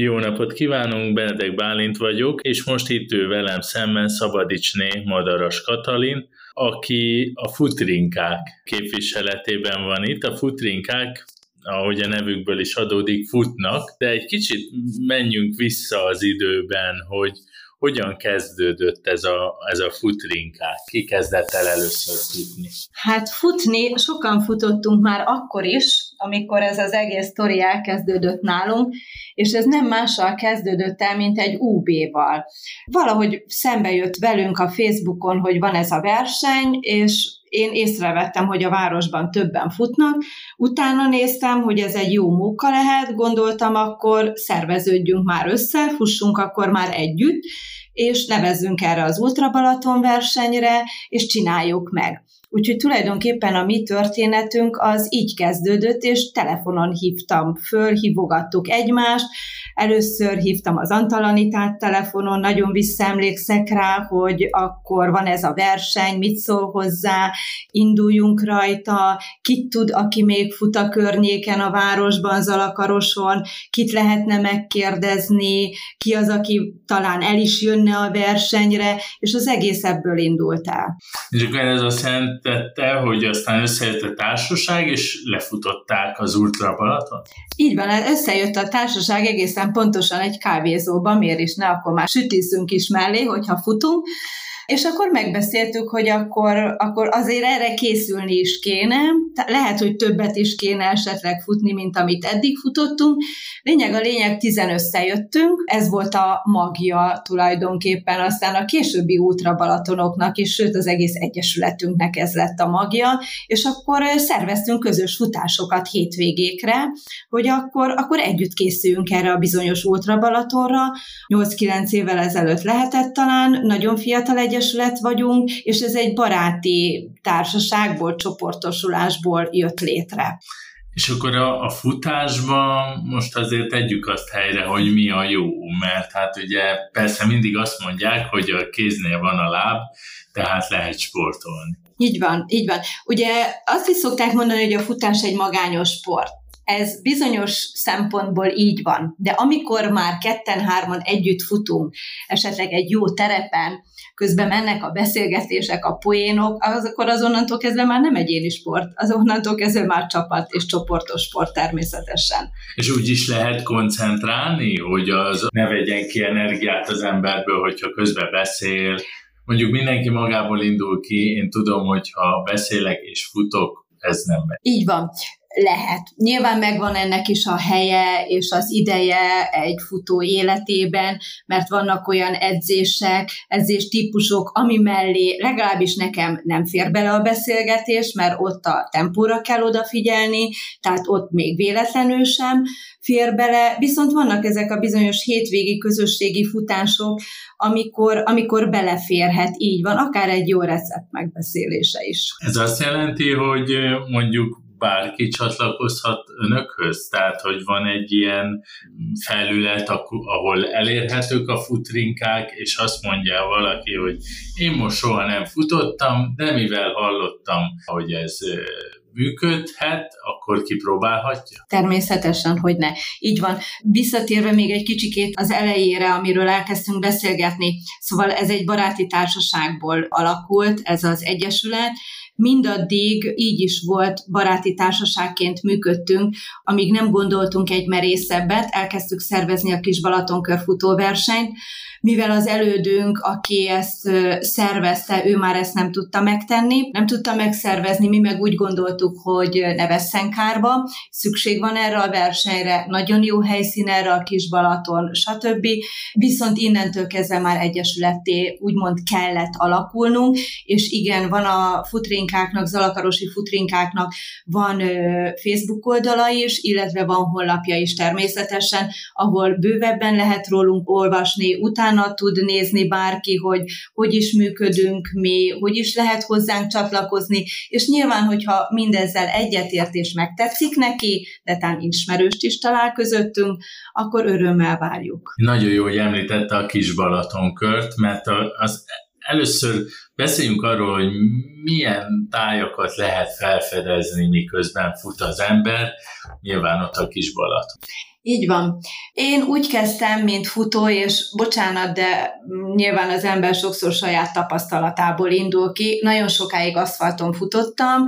Jó napot kívánunk, Benedek Bálint vagyok, és most itt ő velem szemben Szabadicsné Madaras Katalin, aki a futrinkák képviseletében van itt. A futrinkák ahogy a nevükből is adódik, futnak, de egy kicsit menjünk vissza az időben, hogy hogyan kezdődött ez a, ez a futrinkák? Ki kezdett el először futni? Hát futni, sokan futottunk már akkor is, amikor ez az egész sztori elkezdődött nálunk, és ez nem mással kezdődött el, mint egy UB-val. Valahogy szembe jött velünk a Facebookon, hogy van ez a verseny, és én észrevettem, hogy a városban többen futnak, utána néztem, hogy ez egy jó munka lehet, gondoltam, akkor szerveződjünk már össze, fussunk akkor már együtt, és nevezzünk erre az Ultra Balaton versenyre, és csináljuk meg. Úgyhogy tulajdonképpen a mi történetünk az így kezdődött, és telefonon hívtam föl, hívogattuk egymást, Először hívtam az Antalanitát telefonon, nagyon visszaemlékszek rá, hogy akkor van ez a verseny, mit szól hozzá, induljunk rajta, kit tud, aki még fut a környéken a városban, Zalakaroson, kit lehetne megkérdezni, ki az, aki talán el is jönne a versenyre, és az egész ebből indult el. És akkor ez azt jelentette, hogy aztán összejött a társaság, és lefutották az Ultra Balaton? Így van, összejött a társaság egészen pontosan egy kávézóban, miért is ne, akkor már sütizzünk is mellé, hogyha futunk, és akkor megbeszéltük, hogy akkor, akkor azért erre készülni is kéne, lehet, hogy többet is kéne esetleg futni, mint amit eddig futottunk. Lényeg a lényeg, tizen összejöttünk, ez volt a magja tulajdonképpen, aztán a későbbi útra Balatonoknak is, sőt az egész egyesületünknek ez lett a magja, és akkor szerveztünk közös futásokat hétvégékre, hogy akkor, akkor együtt készüljünk erre a bizonyos útra Balatonra. 8-9 évvel ezelőtt lehetett talán, nagyon fiatal egy egyesület vagyunk, és ez egy baráti társaságból, csoportosulásból jött létre. És akkor a, a futásban most azért tegyük azt helyre, hogy mi a jó, mert hát ugye persze mindig azt mondják, hogy a kéznél van a láb, tehát lehet sportolni. Így van, így van. Ugye azt is szokták mondani, hogy a futás egy magányos sport. Ez bizonyos szempontból így van, de amikor már ketten-hárman együtt futunk, esetleg egy jó terepen, közben mennek a beszélgetések, a poénok, az, akkor azonnantól kezdve már nem egyéni sport, azonnantól kezdve már csapat és csoportos sport természetesen. És úgy is lehet koncentrálni, hogy az ne vegyen ki energiát az emberből, hogyha közben beszél, mondjuk mindenki magából indul ki, én tudom, hogy ha beszélek és futok, ez nem megy. Így van lehet. Nyilván megvan ennek is a helye és az ideje egy futó életében, mert vannak olyan edzések, edzés típusok, ami mellé legalábbis nekem nem fér bele a beszélgetés, mert ott a tempóra kell odafigyelni, tehát ott még véletlenül sem fér bele, viszont vannak ezek a bizonyos hétvégi közösségi futások, amikor, amikor beleférhet, így van, akár egy jó recept megbeszélése is. Ez azt jelenti, hogy mondjuk bárki csatlakozhat önökhöz? Tehát, hogy van egy ilyen felület, ahol elérhetők a futrinkák, és azt mondja valaki, hogy én most soha nem futottam, de mivel hallottam, hogy ez működhet, akkor kipróbálhatja? Természetesen, hogy ne. Így van. Visszatérve még egy kicsikét az elejére, amiről elkezdtünk beszélgetni, szóval ez egy baráti társaságból alakult, ez az egyesület, mindaddig így is volt, baráti társaságként működtünk, amíg nem gondoltunk egy merészebbet, elkezdtük szervezni a kis Balatonkör futóversenyt, mivel az elődünk, aki ezt szervezte, ő már ezt nem tudta megtenni, nem tudta megszervezni, mi meg úgy gondoltuk, hogy ne vesszen kárba, szükség van erre a versenyre, nagyon jó helyszín erre a kis Balaton, stb. Viszont innentől kezdve már egyesületté úgymond kellett alakulnunk, és igen, van a futrinkáknak, zalakarosi futrinkáknak van Facebook oldala is, illetve van honlapja is természetesen, ahol bővebben lehet rólunk olvasni, utána tud nézni bárki, hogy hogy is működünk mi, hogy is lehet hozzánk csatlakozni, és nyilván, hogyha mindezzel egyetért és megtetszik neki, de talán ismerőst is talál közöttünk, akkor örömmel várjuk. Nagyon jó, hogy említette a kis Balatonkört, mert az először beszéljünk arról, hogy milyen tájakat lehet felfedezni, miközben fut az ember, nyilván ott a kis Balaton. Így van. Én úgy kezdtem, mint futó, és bocsánat, de nyilván az ember sokszor saját tapasztalatából indul ki. Nagyon sokáig aszfalton futottam,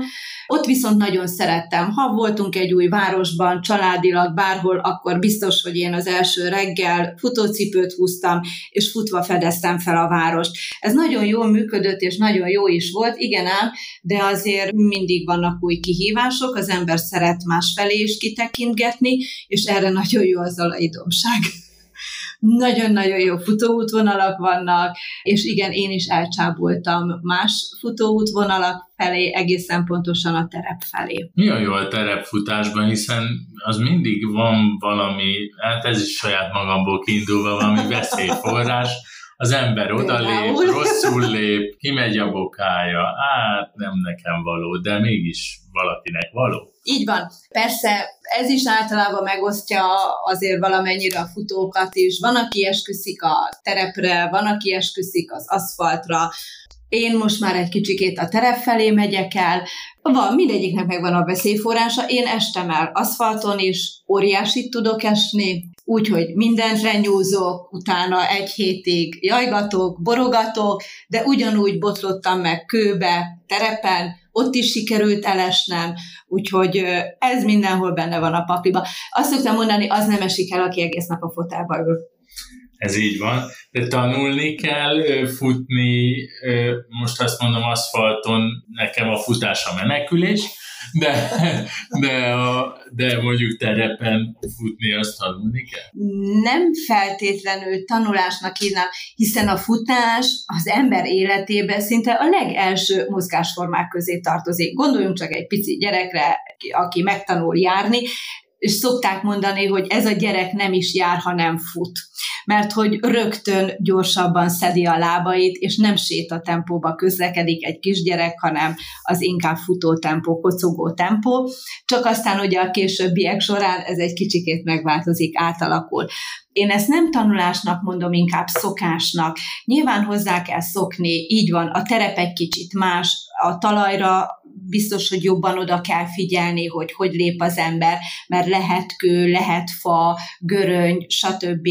ott viszont nagyon szerettem. Ha voltunk egy új városban, családilag, bárhol, akkor biztos, hogy én az első reggel futócipőt húztam, és futva fedeztem fel a várost. Ez nagyon jól működött, és nagyon jó is volt, igen ám, de azért mindig vannak új kihívások, az ember szeret másfelé is kitekintgetni, és erre nagyon jó az alaidomság nagyon-nagyon jó futóútvonalak vannak, és igen, én is elcsábultam más futóútvonalak felé, egészen pontosan a terep felé. Mi a jó a terepfutásban, hiszen az mindig van valami, hát ez is saját magamból kiindulva valami veszélyforrás, az ember odalép, rosszul lép, kimegy a bokája, hát nem nekem való, de mégis valakinek való. Így van. Persze ez is általában megosztja azért valamennyire a futókat is. Van, aki esküszik a terepre, van, aki esküszik az aszfaltra, én most már egy kicsikét a terep felé megyek el, van, mindegyiknek megvan a veszélyforrása, én estem el aszfalton is, óriásit tudok esni, úgyhogy mindent renyúzok, utána egy hétig jajgatok, borogatok, de ugyanúgy botlottam meg kőbe, terepen, ott is sikerült elesnem, úgyhogy ez mindenhol benne van a pakliba. Azt szoktam mondani, az nem esik el, aki egész nap a fotelba ül. Ez így van. De tanulni kell, futni, most azt mondom aszfalton, nekem a futás a menekülés, de, de, a, de mondjuk terepen futni azt tanulni kell? Nem feltétlenül tanulásnak hívnám, hiszen a futás az ember életében szinte a legelső mozgásformák közé tartozik. Gondoljunk csak egy pici gyerekre, aki megtanul járni, és szokták mondani, hogy ez a gyerek nem is jár, hanem fut. Mert hogy rögtön gyorsabban szedi a lábait, és nem sétatempóba közlekedik egy kisgyerek, hanem az inkább futó tempó, kocogó tempó. Csak aztán ugye a későbbiek során ez egy kicsikét megváltozik, átalakul. Én ezt nem tanulásnak mondom, inkább szokásnak. Nyilván hozzá kell szokni, így van, a terep egy kicsit más, a talajra biztos, hogy jobban oda kell figyelni, hogy hogy lép az ember, mert lehet kő, lehet fa, göröny, stb.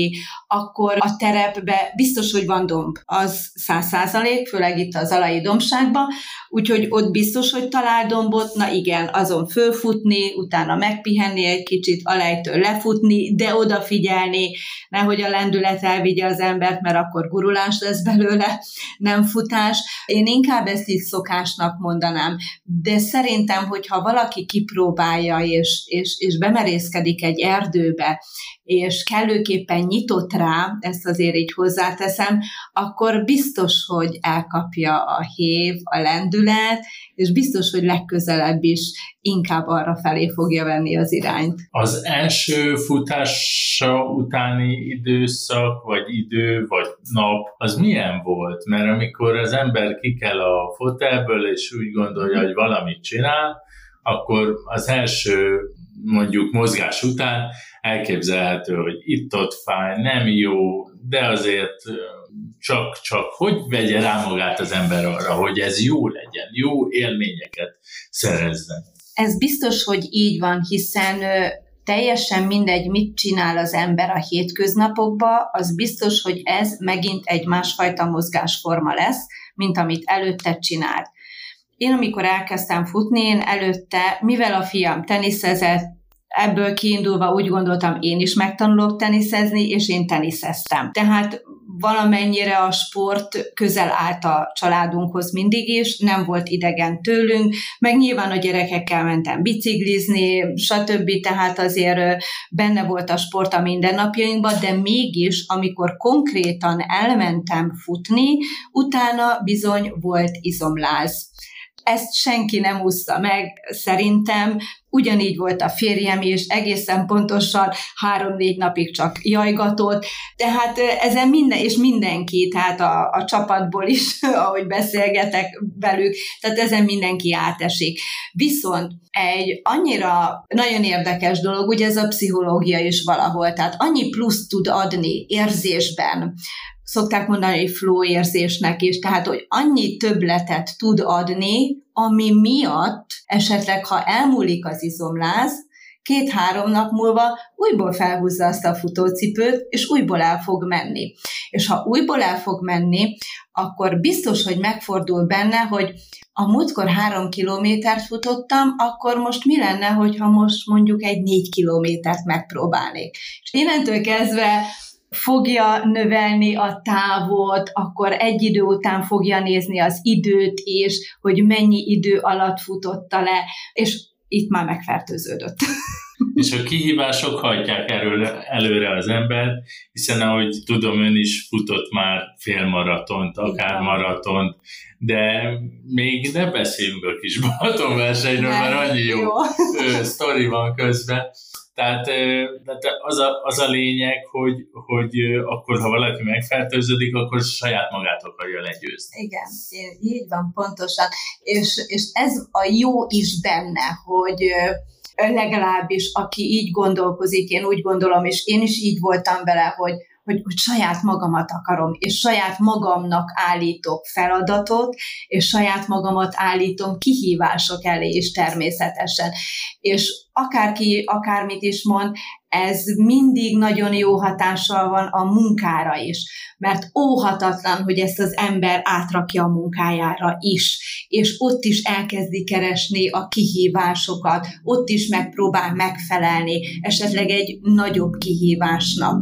Akkor a terepbe biztos, hogy van domb, az száz százalék, főleg itt az alai dombságban, úgyhogy ott biztos, hogy talál dombot, na igen, azon fölfutni, utána megpihenni egy kicsit, alejtől lefutni, de odafigyelni, nehogy a lendület elvigye az embert, mert akkor gurulás lesz belőle, nem futás. Én inkább ezt így szokásnak mondanám, de szerintem, hogyha valaki kipróbálja, és, és, és bemerészkedik egy erdőbe, és kellőképpen nyitott rá, ezt azért így hozzáteszem, akkor biztos, hogy elkapja a hév, a lendület, és biztos, hogy legközelebb is inkább arra felé fogja venni az irányt. Az első futása utáni időszak, vagy idő, vagy nap, az milyen volt? Mert amikor az ember kikel a fotelből, és úgy gondolja, hogy valamit csinál, akkor az első mondjuk mozgás után elképzelhető, hogy itt-ott fáj, nem jó, de azért csak-csak hogy vegye rá magát az ember arra, hogy ez jó legyen, jó élményeket szerezzen. Ez biztos, hogy így van, hiszen teljesen mindegy, mit csinál az ember a hétköznapokban, az biztos, hogy ez megint egy másfajta mozgásforma lesz, mint amit előtte csinált. Én, amikor elkezdtem futni, én előtte, mivel a fiam teniszezett, ebből kiindulva úgy gondoltam, én is megtanulok teniszezni, és én teniszeztem. Tehát valamennyire a sport közel állt a családunkhoz mindig is, nem volt idegen tőlünk, meg nyilván a gyerekekkel mentem biciklizni, stb., tehát azért benne volt a sport a mindennapjainkban, de mégis, amikor konkrétan elmentem futni, utána bizony volt izomláz ezt senki nem úszta meg, szerintem. Ugyanígy volt a férjem is, egészen pontosan három-négy napig csak jajgatott, tehát ezen minden, és mindenki, tehát a, a csapatból is, ahogy beszélgetek velük, tehát ezen mindenki átesik. Viszont egy annyira nagyon érdekes dolog, ugye ez a pszichológia is valahol, tehát annyi plusz tud adni érzésben, szokták mondani, flow érzésnek is, tehát hogy annyi többletet tud adni, ami miatt esetleg, ha elmúlik az izomláz, két-három nap múlva újból felhúzza azt a futócipőt, és újból el fog menni. És ha újból el fog menni, akkor biztos, hogy megfordul benne, hogy a múltkor három kilométert futottam, akkor most mi lenne, hogyha most mondjuk egy négy kilométert megpróbálnék. És innentől kezdve fogja növelni a távot, akkor egy idő után fogja nézni az időt is, hogy mennyi idő alatt futotta le, és itt már megfertőződött. És a kihívások hajtják erről, előre az embert, hiszen ahogy tudom, ön is futott már félmaratont, akár maratont, de még ne beszéljünk a kis Balaton versenyről, mert annyi jó, jó. sztori van közben. Tehát, tehát az, a, az a lényeg, hogy, hogy akkor, ha valaki megfertőződik, akkor saját magát akarja legyőzni. Igen, így van, pontosan. És, és ez a jó is benne, hogy legalábbis aki így gondolkozik, én úgy gondolom, és én is így voltam vele, hogy hogy, hogy saját magamat akarom, és saját magamnak állítok feladatot, és saját magamat állítom kihívások elé is természetesen. És akárki, akármit is mond, ez mindig nagyon jó hatással van a munkára is, mert óhatatlan, hogy ezt az ember átrakja a munkájára is, és ott is elkezdi keresni a kihívásokat, ott is megpróbál megfelelni, esetleg egy nagyobb kihívásnak.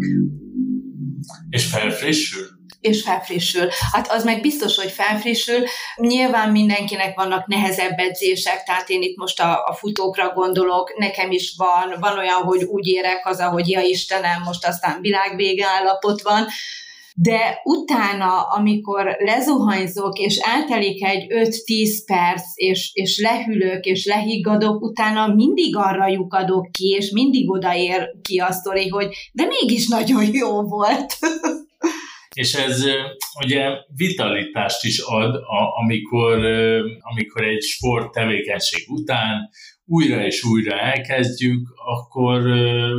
És felfrissül? és felfrissül. Hát az meg biztos, hogy felfrissül. Nyilván mindenkinek vannak nehezebb edzések, tehát én itt most a, a futókra gondolok, nekem is van, van olyan, hogy úgy érek az, hogy ja Istenem, most aztán világvége állapot van, de utána, amikor lezuhanyzok, és eltelik egy 5-10 perc, és, és lehűlök, és lehiggadok, utána mindig arra lyukadok ki, és mindig odaér ki a sztori, hogy de mégis nagyon jó volt. és ez ugye vitalitást is ad, amikor, amikor egy sport tevékenység után újra és újra elkezdjük, akkor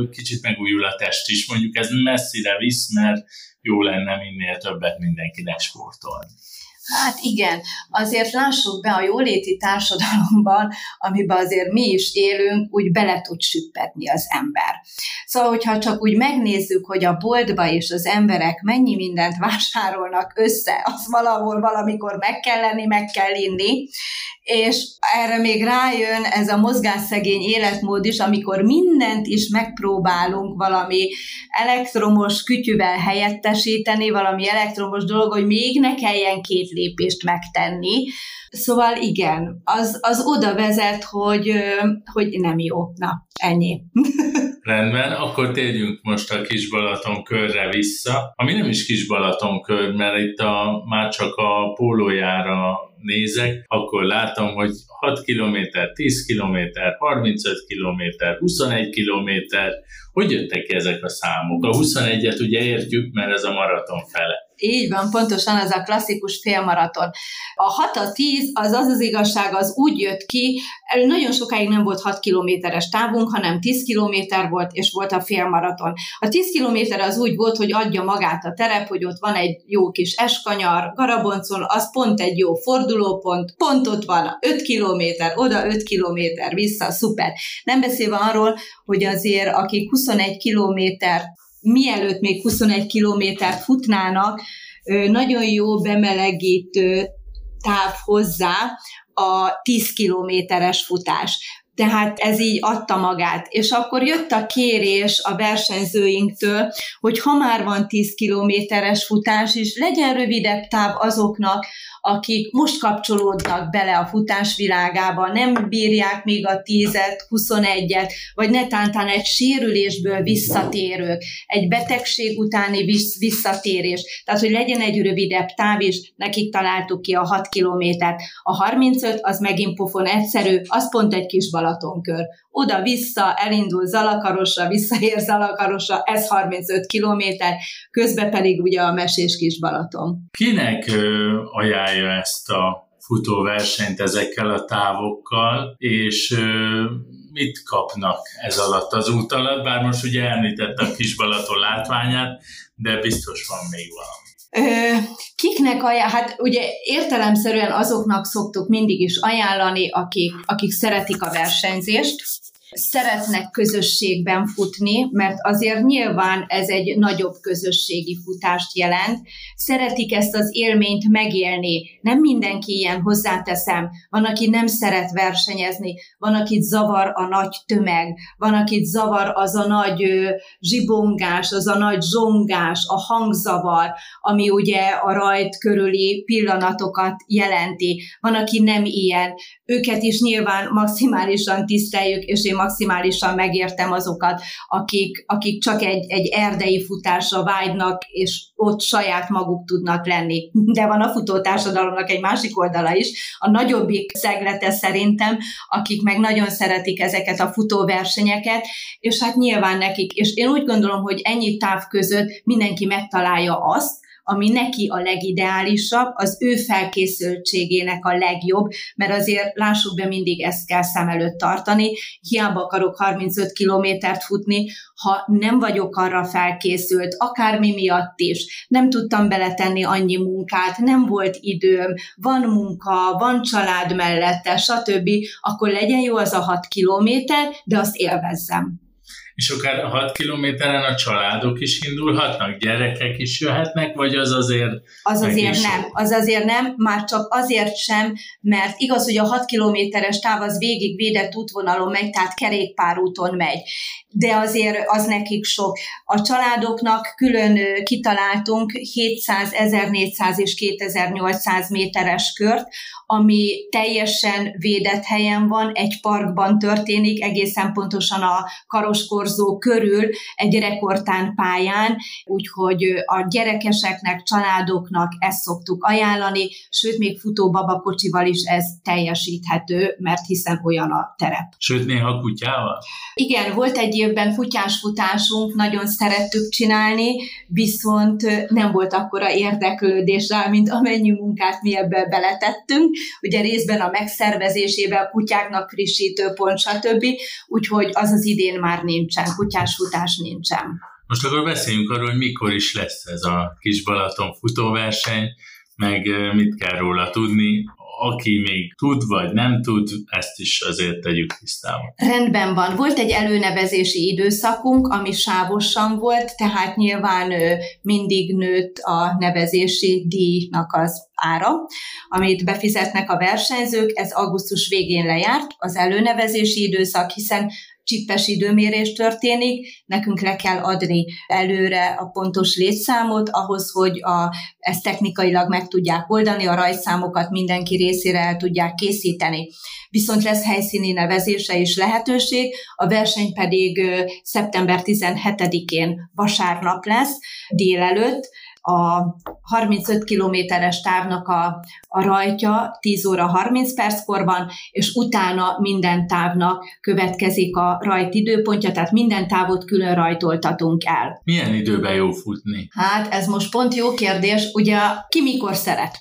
kicsit megújul a test is. Mondjuk ez messzire visz, mert jó lenne minél többet mindenkinek sportolni. Hát igen, azért lássuk be a jóléti társadalomban, amiben azért mi is élünk, úgy bele tud süppedni az ember. Szóval, hogyha csak úgy megnézzük, hogy a boltba is az emberek mennyi mindent vásárolnak össze, az valahol valamikor meg kell lenni, meg kell inni, és erre még rájön ez a mozgásszegény életmód is, amikor mindent is megpróbálunk valami elektromos kütyüvel helyettesíteni, valami elektromos dolog, hogy még ne kelljen két lépést megtenni. Szóval igen, az, az oda vezet, hogy, hogy nem jó. Na, ennyi. Rendben, akkor térjünk most a kis Balaton körre vissza, ami nem is kis Balaton kör, mert itt a, már csak a pólójára nézek, akkor látom, hogy 6 km, 10 km, 35 km, 21 km, hogy jöttek ki ezek a számok? A 21-et ugye értjük, mert ez a maraton fele. Így van, pontosan az a klasszikus félmaraton. A 6 a 10 az az az igazság, az úgy jött ki, nagyon sokáig nem volt 6 kilométeres távunk, hanem 10 kilométer volt, és volt a félmaraton. A 10 kilométer az úgy volt, hogy adja magát a terep, hogy ott van egy jó kis eskanyar, Garaboncon, az pont egy jó fordulópont, pont ott van 5 kilométer, oda 5 kilométer, vissza, szuper. Nem beszélve arról, hogy azért akik 21 kilométer mielőtt még 21 kilométert futnának, nagyon jó bemelegítő táv hozzá a 10 kilométeres futás. Tehát ez így adta magát. És akkor jött a kérés a versenyzőinktől, hogy ha már van 10 kilométeres futás is, legyen rövidebb táv azoknak, akik most kapcsolódnak bele a futás világába, nem bírják még a 10-et, 21-et, vagy netántán egy sérülésből visszatérők, egy betegség utáni visszatérés. Tehát, hogy legyen egy rövidebb táv is, nekik találtuk ki a 6 kilométert. A 35 az megint pofon egyszerű, az pont egy kis Balatonkör. Oda-vissza, elindul Zalakarosra, visszaér Zalakarosra, ez 35 kilométer, közben pedig ugye a mesés kis Balaton. Kinek ajánl csinálja ezt a futóversenyt ezekkel a távokkal, és mit kapnak ez alatt az út alatt, bár most ugye említette a kis Balaton látványát, de biztos van még valami. Kiknek ajánl? Hát ugye értelemszerűen azoknak szoktuk mindig is ajánlani, akik, akik szeretik a versenyzést, szeretnek közösségben futni, mert azért nyilván ez egy nagyobb közösségi futást jelent. Szeretik ezt az élményt megélni. Nem mindenki ilyen hozzáteszem. Van, aki nem szeret versenyezni, van, akit zavar a nagy tömeg, van, akit zavar az a nagy zsibongás, az a nagy zsongás, a hangzavar, ami ugye a rajt körüli pillanatokat jelenti. Van, aki nem ilyen. Őket is nyilván maximálisan tiszteljük, és én maximálisan megértem azokat, akik, akik csak egy, egy erdei futásra vágynak, és ott saját maguk tudnak lenni. De van a futótársadalomnak egy másik oldala is, a nagyobbik szeglete szerintem, akik meg nagyon szeretik ezeket a futóversenyeket, és hát nyilván nekik, és én úgy gondolom, hogy ennyi táv között mindenki megtalálja azt, ami neki a legideálisabb, az ő felkészültségének a legjobb, mert azért lássuk be, mindig ezt kell szem előtt tartani. Hiába akarok 35 kilométert futni, ha nem vagyok arra felkészült, akármi miatt is, nem tudtam beletenni annyi munkát, nem volt időm, van munka, van család mellette, stb., akkor legyen jó az a 6 kilométer, de azt élvezzem és akár 6 kilométeren a családok is indulhatnak, gyerekek is jöhetnek, vagy az azért... Az azért nem, az azért nem, már csak azért sem, mert igaz, hogy a 6 kilométeres táv az végig védett útvonalon megy, tehát kerékpárúton megy, de azért az nekik sok. A családoknak külön kitaláltunk 700, 1400 és 2800 méteres kört, ami teljesen védett helyen van, egy parkban történik, egészen pontosan a Karoskorzó körül, egy rekordtán pályán, úgyhogy a gyerekeseknek, családoknak ezt szoktuk ajánlani, sőt, még futóbabakocsival is ez teljesíthető, mert hiszen olyan a terep. Sőt, néha kutyával? Igen, volt egy évben kutyás futásunk, nagyon szerettük csinálni, viszont nem volt akkora érdeklődés rá, mint amennyi munkát mi ebbe beletettünk, ugye részben a megszervezésében, a kutyáknak frissítő pont, stb. Úgyhogy az az idén már nincsen, kutyás futás nincsen. Most akkor beszéljünk arról, hogy mikor is lesz ez a kis Balaton futóverseny, meg mit kell róla tudni aki még tud vagy nem tud, ezt is azért tegyük tisztába. Rendben van. Volt egy előnevezési időszakunk, ami sávosan volt, tehát nyilván mindig nőtt a nevezési díjnak az ára, amit befizetnek a versenyzők, ez augusztus végén lejárt, az előnevezési időszak, hiszen csippes időmérés történik, nekünk le kell adni előre a pontos létszámot, ahhoz, hogy a, ezt technikailag meg tudják oldani, a rajszámokat mindenki részére el tudják készíteni. Viszont lesz helyszíni nevezése is lehetőség, a verseny pedig szeptember 17-én vasárnap lesz, délelőtt, a 35 kilométeres távnak a, a rajtja 10 óra 30 perckorban, és utána minden távnak következik a rajt időpontja, tehát minden távot külön rajtoltatunk el. Milyen időben jó futni? Hát ez most pont jó kérdés, ugye ki mikor szeret.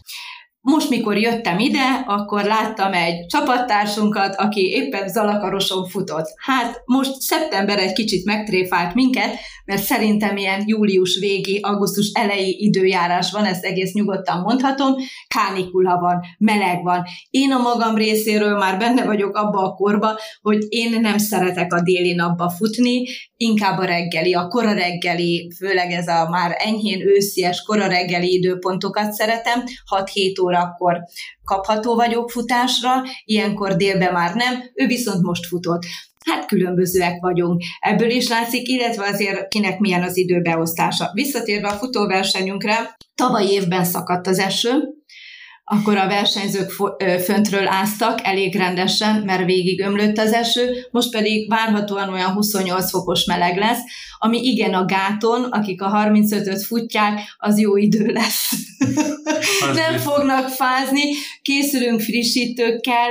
Most, mikor jöttem ide, akkor láttam egy csapattársunkat, aki éppen Zalakaroson futott. Hát most szeptember egy kicsit megtréfált minket, mert szerintem ilyen július végi, augusztus elejé időjárás van, ezt egész nyugodtan mondhatom, kánikula van, meleg van. Én a magam részéről már benne vagyok abba a korba, hogy én nem szeretek a déli napba futni, inkább a reggeli, a kora reggeli, főleg ez a már enyhén őszies kora reggeli időpontokat szeretem, 6-7 órakor kapható vagyok futásra, ilyenkor délben már nem, ő viszont most futott. Hát különbözőek vagyunk. Ebből is látszik, illetve azért kinek milyen az időbeosztása. Visszatérve a futóversenyünkre, tavaly évben szakadt az eső, akkor a versenyzők föntről áztak elég rendesen, mert végig ömlött az eső, most pedig várhatóan olyan 28 fokos meleg lesz, ami igen a gáton, akik a 35-öt futják, az jó idő lesz. Nem fognak fázni, készülünk frissítőkkel,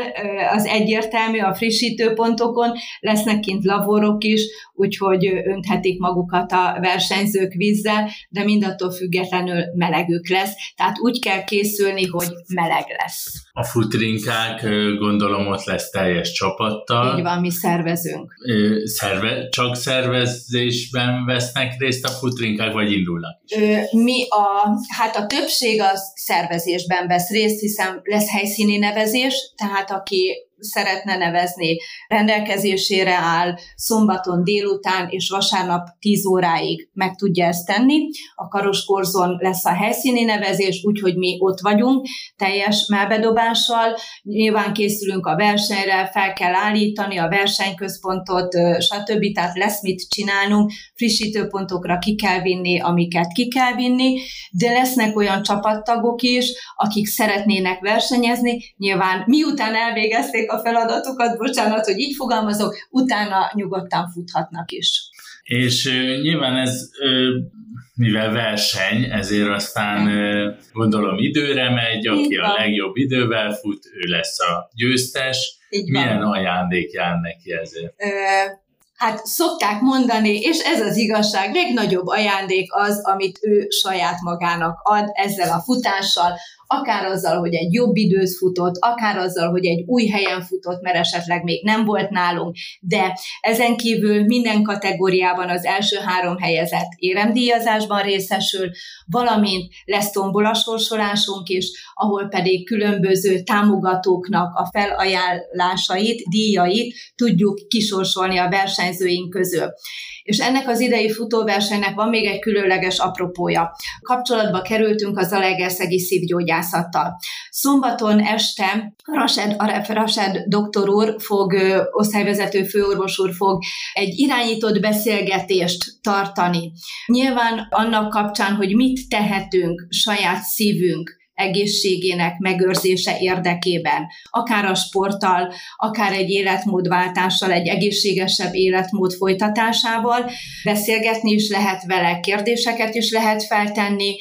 az egyértelmű a frissítőpontokon, lesznek kint laborok is, úgyhogy önthetik magukat a versenyzők vízzel, de mindattól függetlenül melegük lesz. Tehát úgy kell készülni, hogy meleg lesz. A futrinkák gondolom ott lesz teljes csapattal. Így van, mi szervezünk. Szerve, csak szervezésben vesznek részt a futrinkák, vagy indulnak is? Mi a, hát a többség az szervezésben vesz részt, hiszen lesz helyszíni nevezés, tehát aki szeretne nevezni, rendelkezésére áll szombaton délután és vasárnap 10 óráig meg tudja ezt tenni. A Karoskorzon lesz a helyszíni nevezés, úgyhogy mi ott vagyunk teljes melbedobással. Nyilván készülünk a versenyre, fel kell állítani a versenyközpontot, stb. Tehát lesz mit csinálnunk, frissítőpontokra ki kell vinni, amiket ki kell vinni, de lesznek olyan csapattagok is, akik szeretnének versenyezni. Nyilván miután elvégezték a feladatokat, bocsánat, hogy így fogalmazok, utána nyugodtan futhatnak is. És nyilván ez, mivel verseny, ezért aztán gondolom időre megy, aki a legjobb idővel fut, ő lesz a győztes. Így Milyen van. ajándék jár neki ezért? Hát szokták mondani, és ez az igazság, legnagyobb ajándék az, amit ő saját magának ad ezzel a futással, akár azzal, hogy egy jobb időt futott, akár azzal, hogy egy új helyen futott, mert esetleg még nem volt nálunk, de ezen kívül minden kategóriában az első három helyezett éremdíjazásban részesül, valamint lesz tombolasorsolásunk is, ahol pedig különböző támogatóknak a felajánlásait, díjait tudjuk kisorsolni a versenyzőink közül. És ennek az idei futóversenynek van még egy különleges apropója. Kapcsolatba kerültünk az Zalegerszegi szívgyógyászattal. Szombaton este Rased, Rased doktor úr fog, osztályvezető főorvos úr fog egy irányított beszélgetést tartani. Nyilván annak kapcsán, hogy mit tehetünk saját szívünk egészségének megőrzése érdekében, akár a sporttal, akár egy életmódváltással, egy egészségesebb életmód folytatásával. Beszélgetni is lehet vele, kérdéseket is lehet feltenni,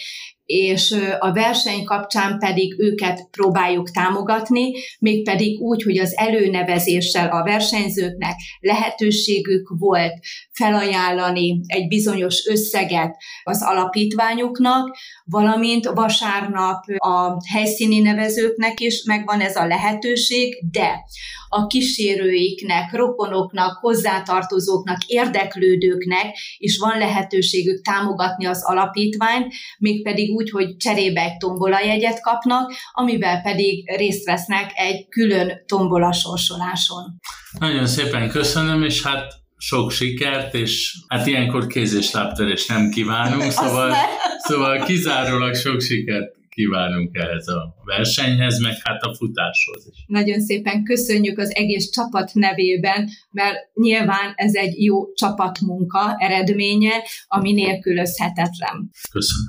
és a verseny kapcsán pedig őket próbáljuk támogatni, mégpedig úgy, hogy az előnevezéssel a versenyzőknek lehetőségük volt felajánlani egy bizonyos összeget az alapítványoknak, valamint vasárnap a helyszíni nevezőknek is megvan ez a lehetőség, de a kísérőiknek, rokonoknak, hozzátartozóknak, érdeklődőknek is van lehetőségük támogatni az alapítványt, mégpedig úgy, hogy cserébe egy tombolajegyet kapnak, amivel pedig részt vesznek egy külön tombola sorsoláson. Nagyon szépen köszönöm, és hát sok sikert, és hát ilyenkor kéz- és lábtörés nem kívánunk, szóval, szóval kizárólag sok sikert kívánunk ehhez a versenyhez, meg hát a futáshoz is. Nagyon szépen köszönjük az egész csapat nevében, mert nyilván ez egy jó csapatmunka eredménye, ami nélkülözhetetlen. Köszönöm.